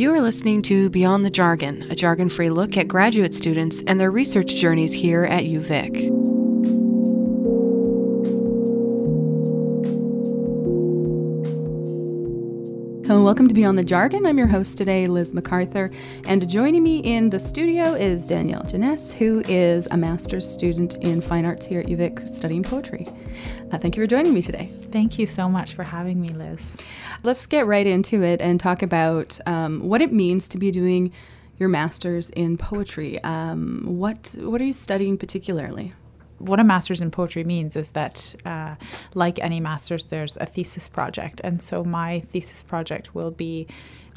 You are listening to Beyond the Jargon, a jargon free look at graduate students and their research journeys here at UVic. Hello, welcome to Beyond the Jargon. I'm your host today, Liz MacArthur, and joining me in the studio is Danielle Janess, who is a master's student in fine arts here at UVic studying poetry. Uh, thank you for joining me today. Thank you so much for having me, Liz. Let's get right into it and talk about um, what it means to be doing your master's in poetry. Um, what what are you studying particularly? What a master's in poetry means is that, uh, like any master's, there's a thesis project. And so my thesis project will be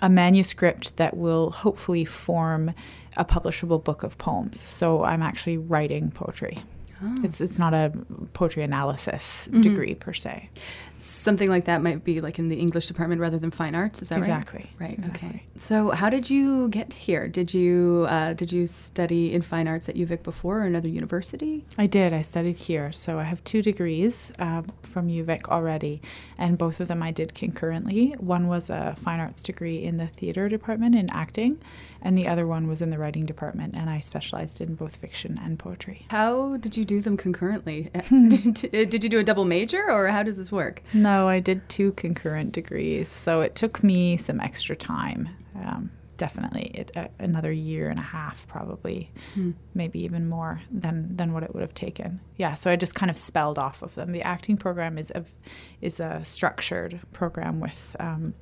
a manuscript that will hopefully form a publishable book of poems. So I'm actually writing poetry. Oh. It's it's not a poetry analysis mm-hmm. degree per se. Something like that might be like in the English department rather than fine arts. Is that exactly. right? Right. Exactly. Right. Okay. So how did you get here? Did you uh, did you study in fine arts at UVic before or another university? I did. I studied here. So I have two degrees uh, from UVic already, and both of them I did concurrently. One was a fine arts degree in the theater department in acting, and the other one was in the writing department, and I specialized in both fiction and poetry. How did you do them concurrently? did, did you do a double major, or how does this work? No, I did two concurrent degrees, so it took me some extra time. Um, definitely it, uh, another year and a half probably hmm. maybe even more than than what it would have taken yeah so i just kind of spelled off of them the acting program is a is a structured program with um,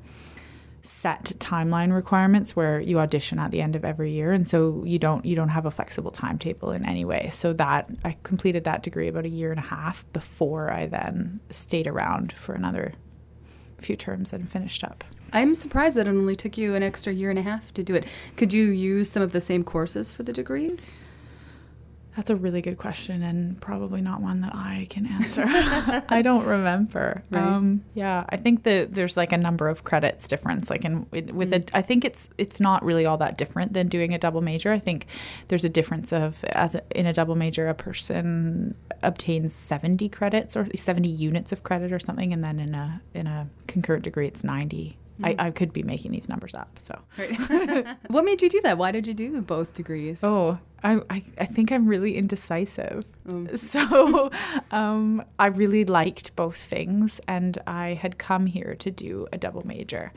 set timeline requirements where you audition at the end of every year. And so you don't you don't have a flexible timetable in any way. So that i completed that degree about a year and a half before i then stayed around for another few terms and finished up. I'm surprised that it only took you an extra year and a half to do it. Could you use some of the same courses for the degrees that's a really good question and probably not one that I can answer. I don't remember. Right. Um, yeah, I think that there's like a number of credits difference. Like in with mm. it, I think it's it's not really all that different than doing a double major. I think there's a difference of as a, in a double major, a person obtains 70 credits or 70 units of credit or something, and then in a in a concurrent degree, it's 90 I, I could be making these numbers up. So, right. what made you do that? Why did you do both degrees? Oh, I, I, I think I'm really indecisive. Um. So, um, I really liked both things, and I had come here to do a double major,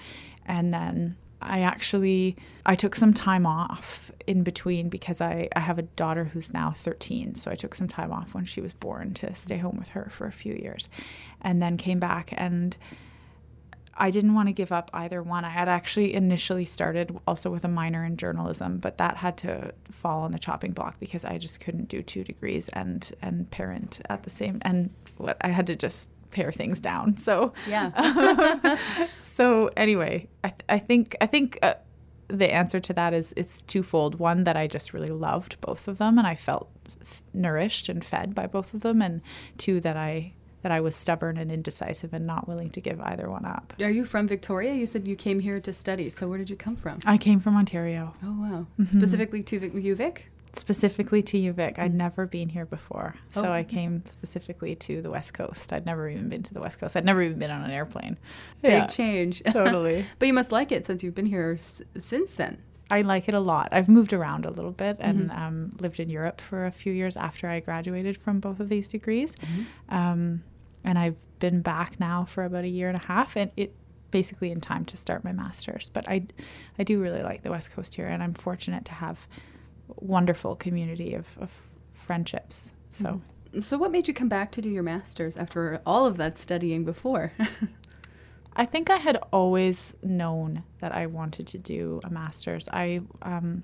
and then I actually I took some time off in between because I, I have a daughter who's now 13 so I took some time off when she was born to stay home with her for a few years and then came back and I didn't want to give up either one. I had actually initially started also with a minor in journalism, but that had to fall on the chopping block because I just couldn't do two degrees and and parent at the same and what I had to just pare things down. So yeah. so anyway, I, th- I think I think. Uh, the answer to that is is twofold. One that I just really loved both of them and I felt f- nourished and fed by both of them, and two that I that I was stubborn and indecisive and not willing to give either one up. Are you from Victoria? You said you came here to study. So where did you come from? I came from Ontario. Oh wow! Mm-hmm. Specifically to UVic. Specifically to UVic. I'd mm. never been here before. So oh. I came specifically to the West Coast. I'd never even been to the West Coast. I'd never even been on an airplane. Big yeah. change. Totally. but you must like it since you've been here s- since then. I like it a lot. I've moved around a little bit and mm-hmm. um, lived in Europe for a few years after I graduated from both of these degrees. Mm-hmm. Um, and I've been back now for about a year and a half, and it basically in time to start my master's. But I, I do really like the West Coast here, and I'm fortunate to have wonderful community of, of friendships. So. Mm-hmm. So, what made you come back to do your master's after all of that studying before? I think I had always known that I wanted to do a master's. I, um,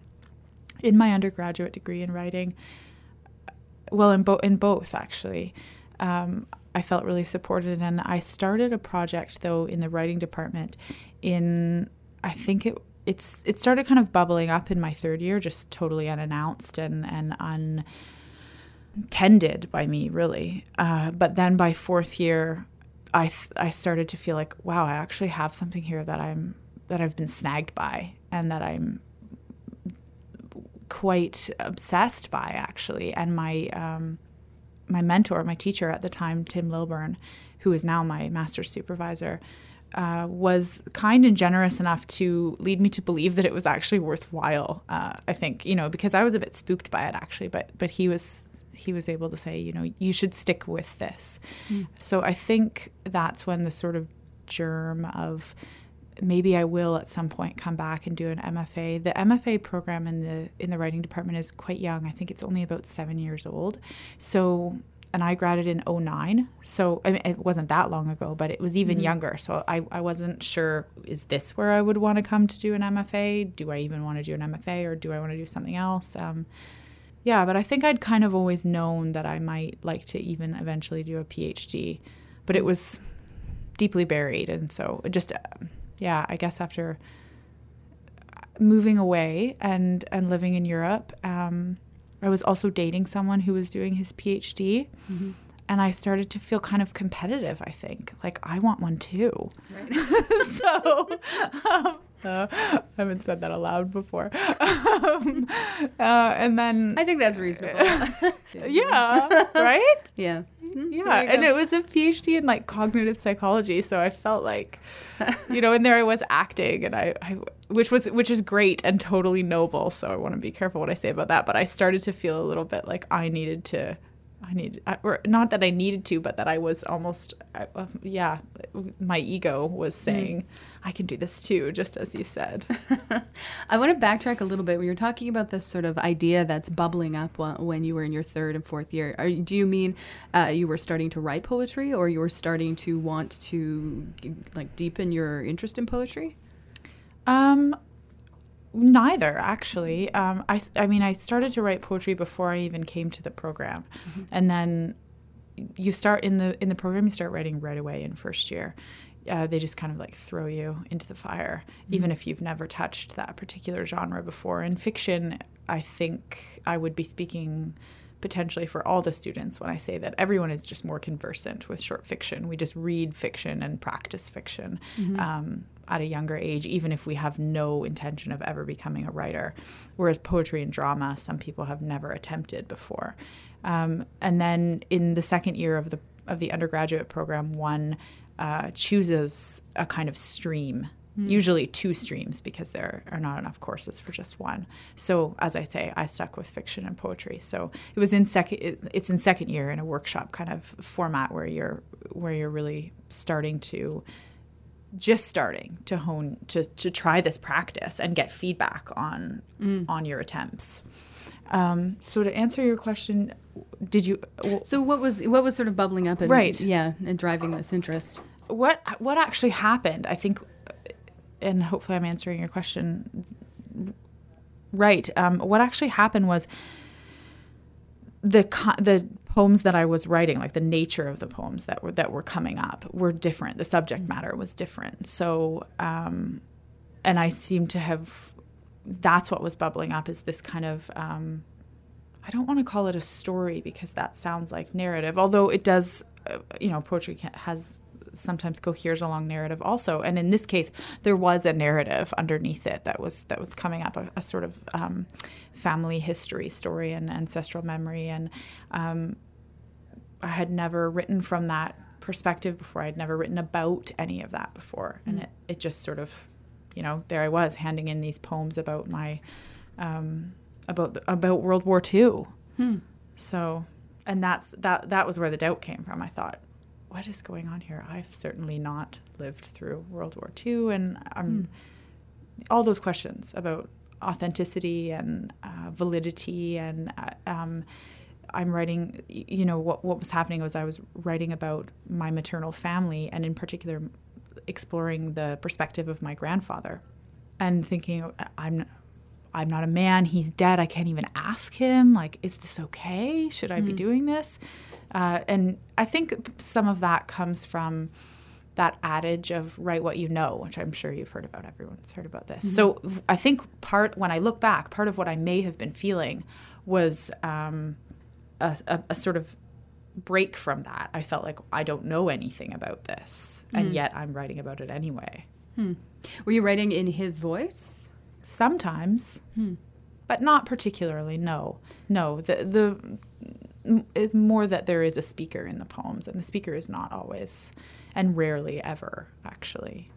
in my undergraduate degree in writing, well, in, both in both actually, um, I felt really supported. And I started a project though in the writing department in I think it it's it started kind of bubbling up in my third year, just totally unannounced and and untended by me really. Uh, but then by fourth year, I th- I started to feel like wow, I actually have something here that I'm that I've been snagged by and that I'm quite obsessed by actually. And my um, my mentor, my teacher at the time, Tim Lilburn, who is now my master's supervisor, uh, was kind and generous enough to lead me to believe that it was actually worthwhile. Uh, I think you know because I was a bit spooked by it actually, but but he was he was able to say you know you should stick with this. Mm. So I think that's when the sort of germ of maybe I will at some point come back and do an MFA. The MFA program in the in the writing department is quite young. I think it's only about seven years old. So and I graduated in 09. So I mean, it wasn't that long ago, but it was even mm-hmm. younger. So I, I wasn't sure, is this where I would want to come to do an MFA? Do I even want to do an MFA or do I want to do something else? Um, yeah, but I think I'd kind of always known that I might like to even eventually do a PhD, but it was deeply buried. And so just, uh, yeah, I guess after moving away and, and living in Europe, um, I was also dating someone who was doing his PhD. Mm-hmm. And I started to feel kind of competitive, I think. Like, I want one too. Right. so, um, uh, I haven't said that aloud before. um, uh, and then. I think that's reasonable. yeah, right? Yeah. Mm-hmm. Yeah. And it was a PhD in like cognitive psychology. So I felt like, you know, and there I was acting and I, I which was which is great and totally noble. So I want to be careful what I say about that. But I started to feel a little bit like I needed to, I need, or not that I needed to, but that I was almost, uh, yeah, my ego was mm. saying, mm. I can do this too, just as you said. I want to backtrack a little bit. When you're talking about this sort of idea that's bubbling up when you were in your third and fourth year, are, do you mean uh, you were starting to write poetry, or you were starting to want to like deepen your interest in poetry? Um, neither actually. Um, I, I mean, I started to write poetry before I even came to the program, mm-hmm. and then you start in the in the program. You start writing right away in first year. Uh, they just kind of like throw you into the fire, mm-hmm. even if you've never touched that particular genre before. In fiction, I think I would be speaking potentially for all the students when I say that everyone is just more conversant with short fiction. We just read fiction and practice fiction mm-hmm. um, at a younger age, even if we have no intention of ever becoming a writer. Whereas poetry and drama, some people have never attempted before. Um, and then in the second year of the of the undergraduate program, one uh, chooses a kind of stream Mm. Usually two streams because there are not enough courses for just one. So as I say, I stuck with fiction and poetry. So it was in second. It's in second year in a workshop kind of format where you're where you're really starting to just starting to hone to, to try this practice and get feedback on mm. on your attempts. Um, so to answer your question, did you? Well, so what was what was sort of bubbling up and right? Yeah, and driving this interest. What what actually happened? I think and hopefully I'm answering your question right. Um, what actually happened was the the poems that I was writing, like the nature of the poems that were that were coming up, were different. The subject matter was different. So, um, and I seem to have. That's what was bubbling up is this kind of. Um, I don't want to call it a story because that sounds like narrative, although it does. Uh, you know, poetry has sometimes coheres along narrative also. And in this case, there was a narrative underneath it that was that was coming up, a, a sort of um, family history story and ancestral memory. And um, I had never written from that perspective before. I'd never written about any of that before, and mm. it it just sort of, you know, there I was handing in these poems about my um, about about World War II. Hmm. So, and that's that that was where the doubt came from. I thought, what is going on here? I've certainly not lived through World War II, and mm. all those questions about authenticity and uh, validity, and uh, um, I'm writing. You know what what was happening was I was writing about my maternal family, and in particular, exploring the perspective of my grandfather, and thinking I'm I'm not a man. He's dead. I can't even ask him. Like, is this okay? Should I mm. be hmm. doing this? Uh, and I think some of that comes from that adage of write what you know, which I'm sure you've heard about. Everyone's heard about this. Mm-hmm. So I think part, when I look back, part of what I may have been feeling was um, a, a, a, sort of break from that. I felt like I don't know anything about this, mm. and yet I'm writing about it anyway. Hmm. Were you writing in his voice? Sometimes, hmm. but not particularly. No, no. The the it's more that there is a speaker in the poems, and the speaker is not always and rarely ever actually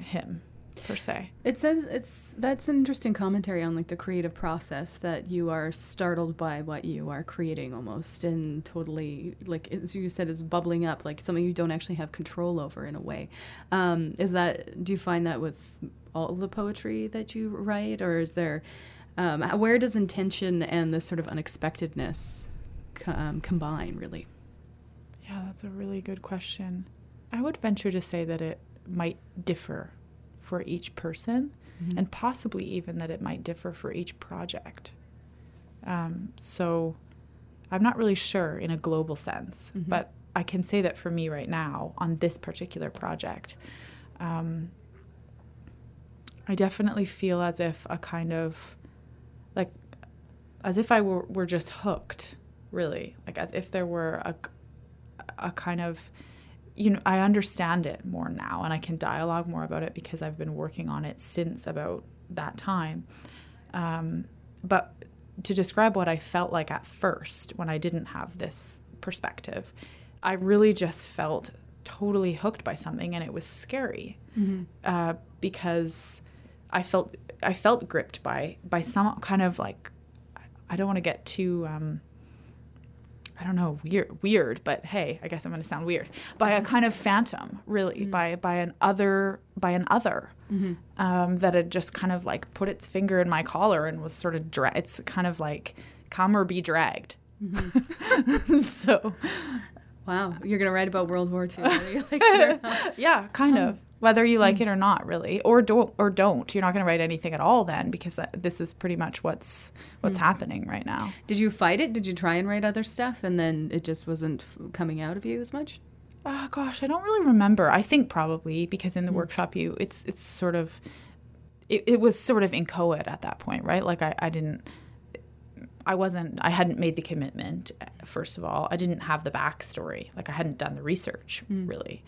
him per se. It says it's that's an interesting commentary on like the creative process that you are startled by what you are creating almost and totally like as you said is bubbling up like something you don't actually have control over in a way. Um, is that do you find that with all the poetry that you write or is there um, where does intention and this sort of unexpectedness um, combine really? Yeah, that's a really good question. I would venture to say that it might differ for each person, and possibly even that it might differ for each project. Um, so I'm not really sure in a global sense, but I can say that for me right now on this particular project, um, I definitely feel as if a kind of as if I were, were just hooked, really, like as if there were a, a kind of you know i understand it more now and i can dialogue more about it because i've been working on it since about that time. Um, but to describe what i felt like at first when i didn't have this perspective i really just felt totally hooked by something and it was scary. Uh, because i felt i felt gripped by by some kind of like i don't want to get too um, I don't know, weird, weird, but hey, I guess I'm going to sound weird. By a kind of phantom, really, by by an other, by an other, um, that had just kind of like put its finger in my collar and was sort of dra- It's kind of like come or be dragged. so Wow, you're gonna write about World War II. Really? Like, yeah, kind of. Whether you like mm. it or not, really, or don't, or don't, you're not going to write anything at all then, because this is pretty much what's what's mm. happening right now. Did you fight it? Did you try and write other stuff and then it just wasn't f- coming out of you as much? Oh gosh, I don't really remember. I think probably because in the mm. workshop you it's it's sort of it, it was sort of inchoate at that point, right? Like I, I didn't I wasn't I hadn't made the commitment eh, first of all. I didn't have the backstory. Like I hadn't done the research really.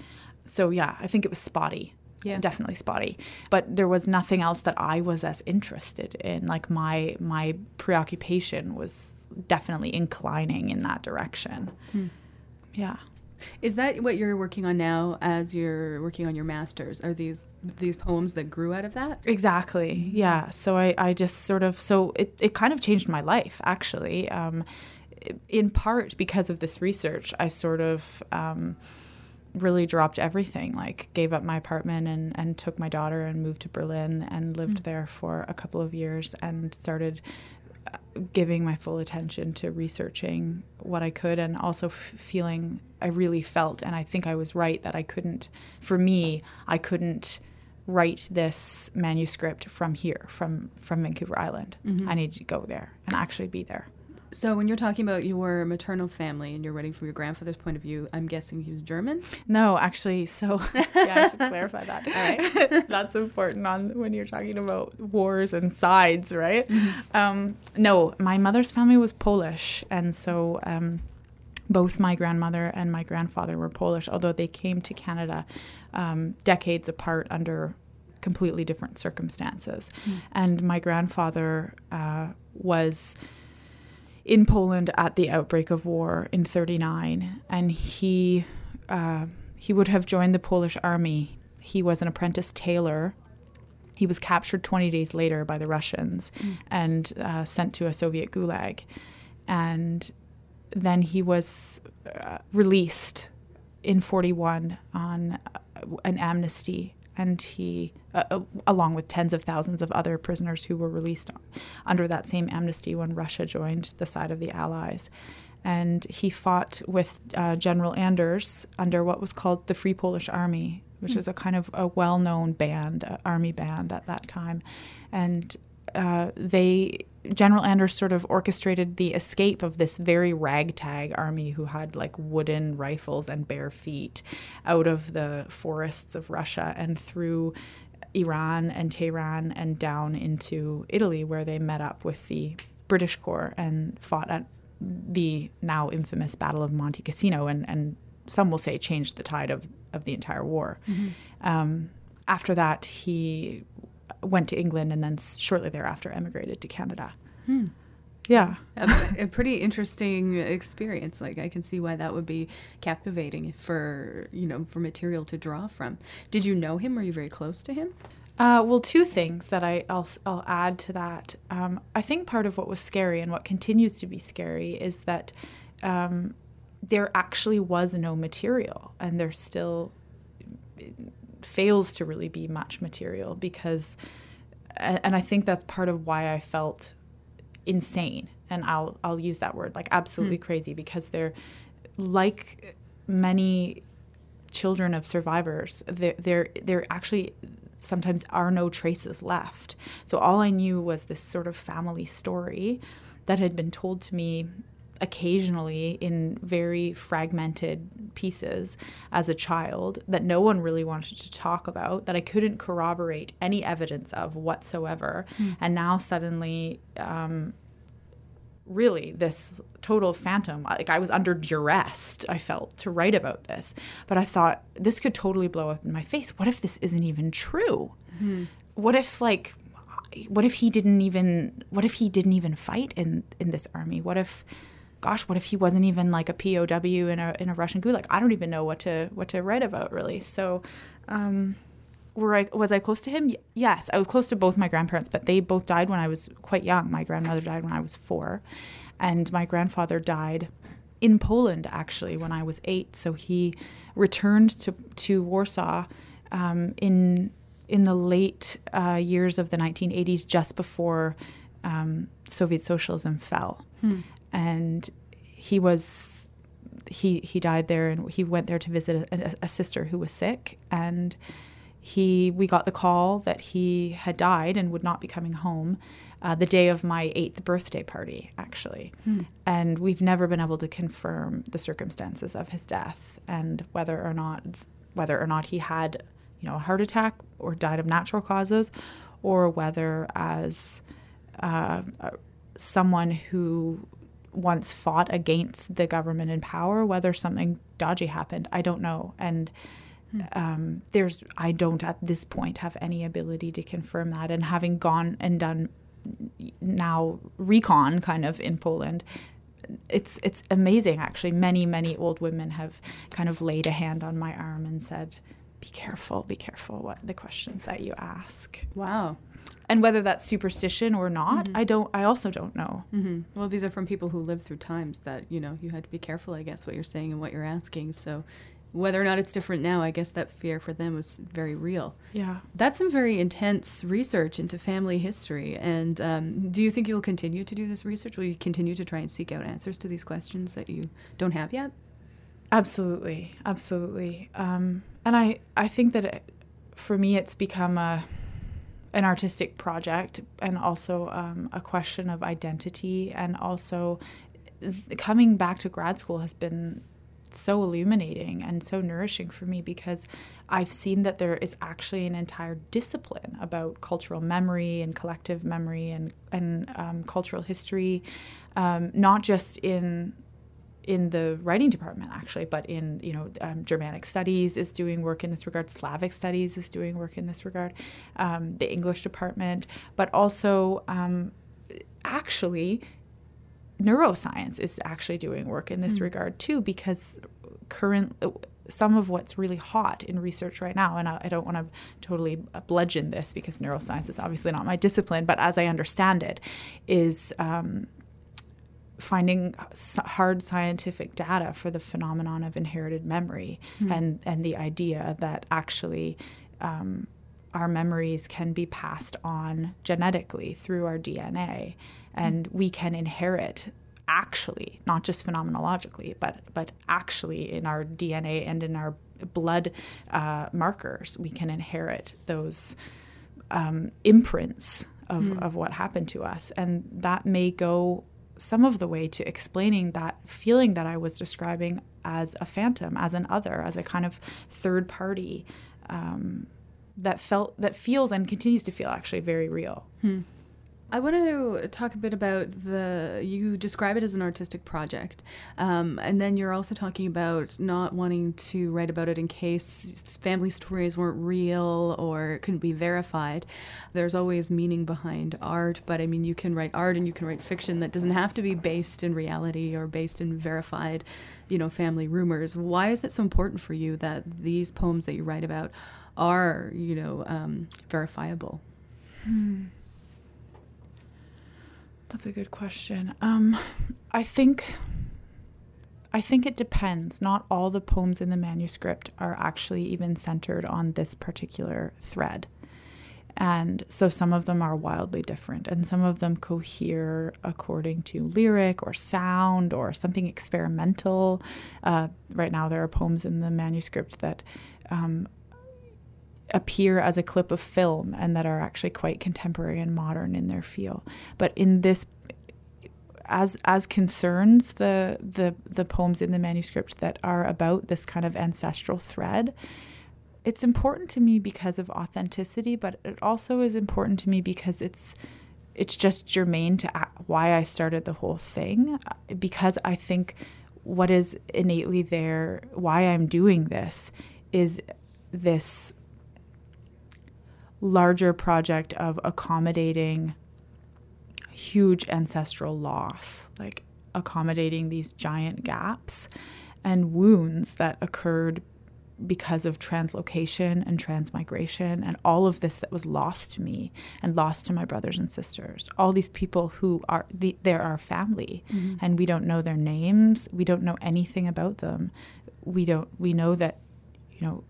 So yeah, I think it was spotty. Yeah. Definitely spotty. But there was nothing else that I was as interested in. Like my my preoccupation was definitely inclining in that direction. Yeah. Is that what you're working on now as you're working on your masters? Are these these poems that grew out of that? Exactly. Yeah. So I, I just sort of so it, it kind of changed my life actually. Um, in part because of this research, I sort of um, really dropped everything. Like gave up my apartment and, and took my daughter and moved to Berlin and lived there for a couple of years and started uh, giving my full attention to researching what I could and also f- feeling I really felt and I think I was right that I couldn't for me I couldn't write this manuscript from here from from Vancouver Island. I needed to go there and actually be there. So when you're talking about your maternal family and you're writing from your grandfather's point of view, I'm guessing he was German. No, actually, so yeah, I should clarify that. All right. That's important on when you're talking about wars and sides, right? Um, no, my mother's family was Polish, and so um, both my grandmother and my grandfather were Polish, although they came to Canada um, decades apart under completely different circumstances. And my grandfather uh, was in Poland at the outbreak of war in 39 and he uh, he would have joined the Polish army. He was an apprentice tailor. He was captured 20 days later by the Russians and uh, sent to a Soviet gulag. And then he was uh, released in 41 on uh, an amnesty and he uh, uh, along with tens of thousands of other prisoners who were released under that same amnesty when Russia joined the side of the allies. And he fought with uh, General Anders under what was called the Free Polish Army which is a kind of a well-known band uh, army band at that time. And uh, they General Anders sort of orchestrated the escape of this very ragtag army who had like wooden rifles and bare feet out of the forests of Russia and through Iran and Tehran and down into Italy, where they met up with the British Corps and fought at the now infamous Battle of Monte Cassino, and, and some will say changed the tide of, of the entire war. Um, after that, he went to England and then shortly thereafter emigrated to Canada. Yeah. a, a pretty interesting experience. Like I can see why that would be captivating for you know for material to draw from. Did you know him? Were you very close to him? Uh, well, two things that I, will I'll add to that. Um, I think part of what was scary and what continues to be scary is that um, there actually was no material, and there's still fails to really be much material because, and I think that's part of why I felt insane, and I'll I'll use that word like absolutely mm. crazy because they're like many children of survivors. They're they're they're actually sometimes are no traces left. So all I knew was this sort of family story that had been told to me occasionally in very fragmented pieces as a child that no one really wanted to talk about, that I couldn't corroborate any evidence of whatsoever. Mm. And now suddenly, um, really this total phantom like i was under duress i felt to write about this but i thought this could totally blow up in my face what if this isn't even true mm-hmm. what if like what if he didn't even what if he didn't even fight in in this army what if gosh what if he wasn't even like a pow in a in a russian gulag i don't even know what to what to write about really so um were I was I close to him? Yes, I was close to both my grandparents, but they both died when I was quite young. My grandmother died when I was four, and my grandfather died in Poland actually when I was eight. So he returned to to Warsaw um, in in the late uh, years of the 1980s, just before um, Soviet socialism fell, hmm. And he was he he died there, and he went there to visit a, a sister who was sick and he we got the call that he had died and would not be coming home uh, the day of my eighth birthday party actually hmm. and we've never been able to confirm the circumstances of his death and whether or not whether or not he had you know a heart attack or died of natural causes or whether as uh, someone who once fought against the government in power whether something dodgy happened i don't know and um, there's I don't at this point have any ability to confirm that. And having gone and done now recon kind of in Poland, it's it's amazing actually. Many many old women have kind of laid a hand on my arm and said, "Be careful, be careful what the questions that you ask." Wow. And whether that's superstition or not, mm-hmm. I don't. I also don't know. Mm-hmm. Well, these are from people who lived through times that you know you had to be careful. I guess what you're saying and what you're asking. So whether or not it's different now, I guess that fear for them was very real. Yeah. That's some very intense research into family history. And um, do you think you'll continue to do this research? Will you continue to try and seek out answers to these questions that you don't have yet? Absolutely. Absolutely. Um, and I, I think that it, for me, it's become a, an artistic project and also um, a question of identity. And also, coming back to grad school has been so illuminating and so nourishing for me because I've seen that there is actually an entire discipline about cultural memory and collective memory and and um, cultural history, um, not just in in the writing department actually, but in you know um, Germanic studies is doing work in this regard. Slavic studies is doing work in this regard. Um, the English department, but also um, actually neuroscience is actually doing work in this mm. regard too, because current some of what's really hot in research right now, and I, I don't want to totally bludgeon this because neuroscience is obviously not my discipline, but as I understand it, is um, finding hard scientific data for the phenomenon of inherited memory mm. and and the idea that actually. Um, our memories can be passed on genetically through our DNA and we can inherit actually not just phenomenologically but but actually in our dna and in our blood uh, markers we can inherit those um, imprints of, mm. of what happened to us and that may go some of the way to explaining that feeling that i was describing as a phantom as an other as a kind of third party um, that felt that feels and continues to feel actually very real hmm. I want to talk a bit about the. You describe it as an artistic project, um, and then you're also talking about not wanting to write about it in case family stories weren't real or couldn't be verified. There's always meaning behind art, but I mean, you can write art and you can write fiction that doesn't have to be based in reality or based in verified, you know, family rumors. Why is it so important for you that these poems that you write about are, you know, um, verifiable? Hmm. That's a good question. Um, I think I think it depends. Not all the poems in the manuscript are actually even centered on this particular thread. And so some of them are wildly different, and some of them cohere according to lyric or sound or something experimental. Uh, right now, there are poems in the manuscript that um, appear as a clip of film and that are actually quite contemporary and modern in their feel. But in this as as concerns the the the poems in the manuscript that are about this kind of ancestral thread, it's important to me because of authenticity, but it also is important to me because it's it's just germane to why I started the whole thing uh, because I think what is innately there why I'm doing this is this larger project of accommodating huge ancestral loss, like accommodating these giant gaps and wounds that occurred because of translocation and transmigration and all of this that was lost to me and lost to my brothers and sisters. All these people who are the, they're our family mm-hmm. and we don't know their names. We don't know anything about them. We don't we know that you know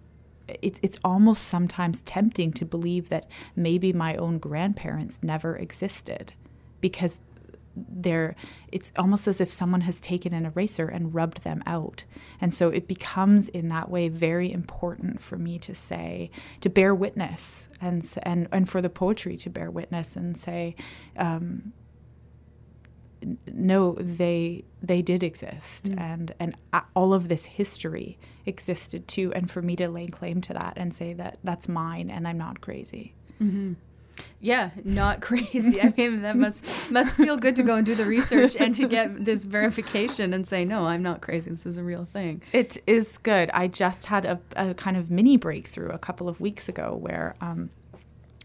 it's it's almost sometimes tempting to believe that maybe my own grandparents never existed because they're it's almost as if someone has taken an eraser and rubbed them out. And so it becomes in that way very important for me to say to bear witness and and and for the poetry to bear witness and say um, no they they did exist mm. and and all of this history existed too and for me to lay claim to that and say that that's mine and i'm not crazy. Mm-hmm. yeah not crazy. I mean that must must feel good to go and do the research and to get this verification and say no i'm not crazy. This is a real thing. It is good. I just had a, a kind of mini breakthrough a couple of weeks ago where um,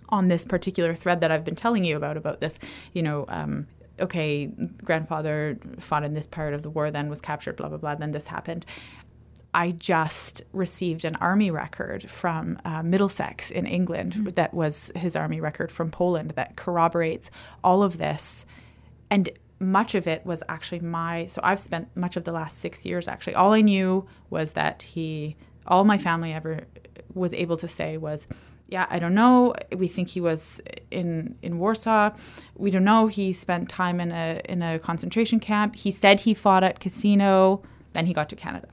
on this particular thread that I've been telling you about about this, you know, um, okay, grandfather fought in this part of the war, then was captured, blah, blah, blah, then this happened. I just received an army record from uh, Middlesex in England mm-hmm. that was his army record from Poland that corroborates all of this. And much of it was actually my, so I've spent much of the last six years actually. All I knew was that he, all my family ever was able to say was, yeah, I don't know. We think he was in in Warsaw. We don't know. He spent time in a in a concentration camp. He said he fought at Cassino. Then he got to Canada.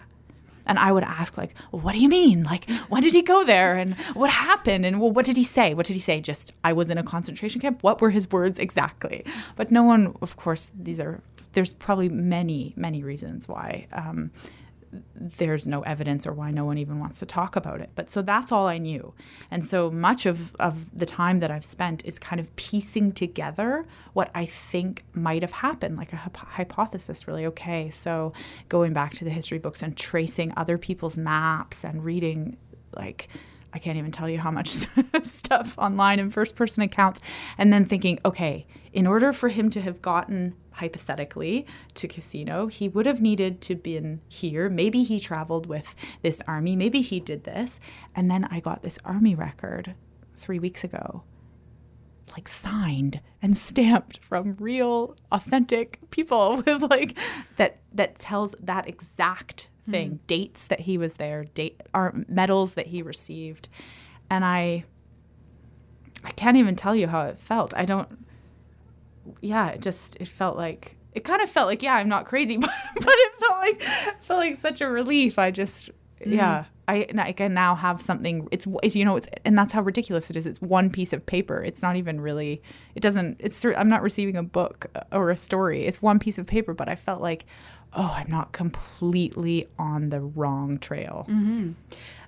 And I would ask, like, well, what do you mean? Like, when did he go there? And what happened? And well, what did he say? What did he say? Just, I was in a concentration camp. What were his words exactly? But no one, of course, these are, there's probably many, many reasons why um, there's no evidence or why no one even wants to talk about it. But so that's all I knew. And so much of, of the time that I've spent is kind of piecing together what I think might have happened, like a hypothesis, really. Okay, so going back to the history books and tracing other people's maps and reading, like, I can't even tell you how much stuff online and first person accounts. And then thinking, okay, in order for him to have gotten hypothetically to Cassino he would have needed to been here maybe he traveled with this army maybe he did this and then i got this army record three weeks ago like signed and stamped from real authentic people with like that that tells that exact thing mm. dates that he was there date are medals that he received and i i can't even tell you how it felt i don't yeah, it just it felt like it kind of felt like yeah, I'm not crazy, but, but it felt like felt like such a relief. I just mm. yeah. I, I can now have something. It's, it's you know it's and that's how ridiculous it is. It's one piece of paper. It's not even really. It doesn't. It's I'm not receiving a book or a story. It's one piece of paper. But I felt like, oh, I'm not completely on the wrong trail. Mm-hmm.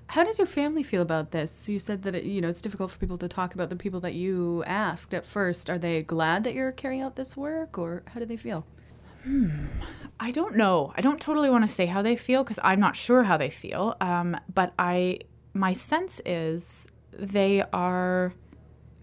How does your family feel about this? You said that it, you know it's difficult for people to talk about the people that you asked at first. Are they glad that you're carrying out this work, or how do they feel? Hmm. I don't know. I don't totally want to say how they feel because I'm not sure how they feel. Um, but I, my sense is they are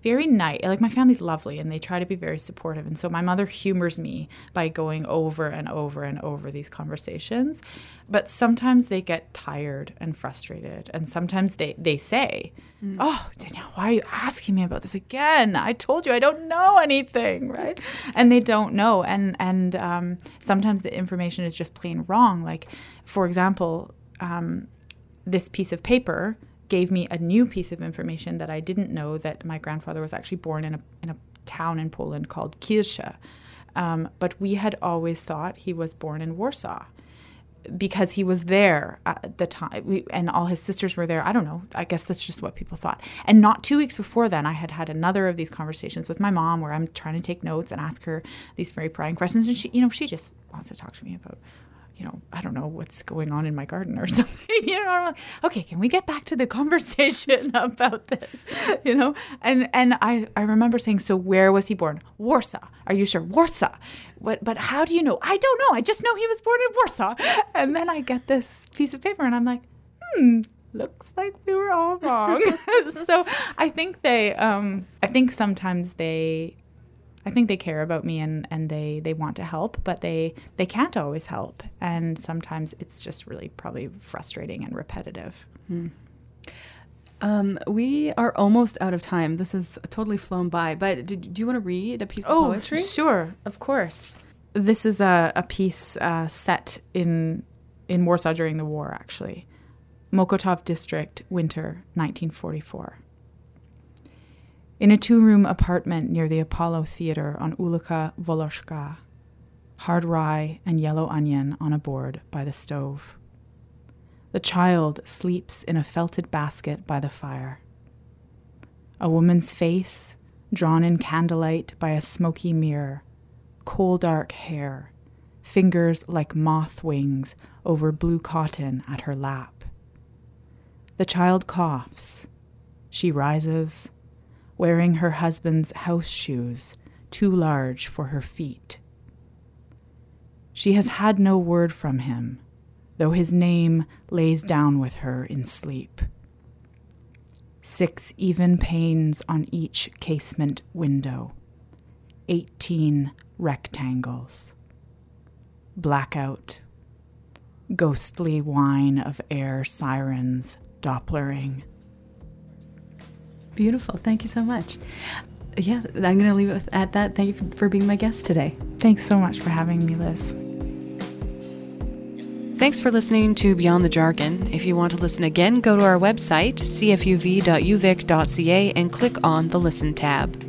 very nice. Like my family's lovely and they try to be very supportive. And so my mother humors me by going over and over and over these conversations. But sometimes they get tired and frustrated. And sometimes they, they say, mm. Oh, Danielle, why are you asking me about this again? I told you I don't know anything, right? And they don't know. And, and um, sometimes the information is just plain wrong. Like, for example, um, this piece of paper gave me a new piece of information that I didn't know that my grandfather was actually born in a, in a town in Poland called Kielce. Um, but we had always thought he was born in Warsaw because he was there at the time we, and all his sisters were there. I don't know. I guess that's just what people thought. And not two weeks before then i had had another of these conversations with my mom where i'm trying to take notes and ask her these very prying questions. And she you know she just wants to talk to me about you know, I don't know what's going on in my garden or something. you know, like, okay, can we get back to the conversation about this? You know, and and I I remember saying, so where was he born? Warsaw. Are you sure? Warsaw. What? But how do you know? I don't know. I just know he was born in Warsaw. And then I get this piece of paper, and I'm like, hmm. Looks like we were all wrong. so I think they, um, I think sometimes they I think they care about me and, and they, they want to help, but they, they can't always help. And sometimes it's just really probably frustrating and repetitive. Hmm. Um, we are almost out of time. This has totally flown by. But did, do you want to read a piece of oh, poetry? Sure, of course. This is a, a piece uh, set in in Warsaw during the war, actually. Mokotów District, winter 1944 in a two room apartment near the Apollo Theater on Ulica Woloszka, hard rye and yellow onion on a board by the stove. The child sleeps in a felted basket by the fire. A woman's face, drawn in candlelight by a smoky mirror, coal dark hair, fingers like moth wings over blue cotton at her lap. The child coughs. She rises wearing her husband's house shoes, too large for her feet. She has had no word from him, though his name lays down with her in sleep. Six even panes on each casement window, eighteen rectangles. Blackout, ghostly whine of air sirens dopplering Beautiful. Thank you so much. Yeah, I'm going to leave it at that. Thank you for, for being my guest today. Thanks so much for having me, Liz. Thanks for listening to Beyond the Jargon. If you want to listen again, go to our website, cfuv.uvic.ca, and click on the Listen tab.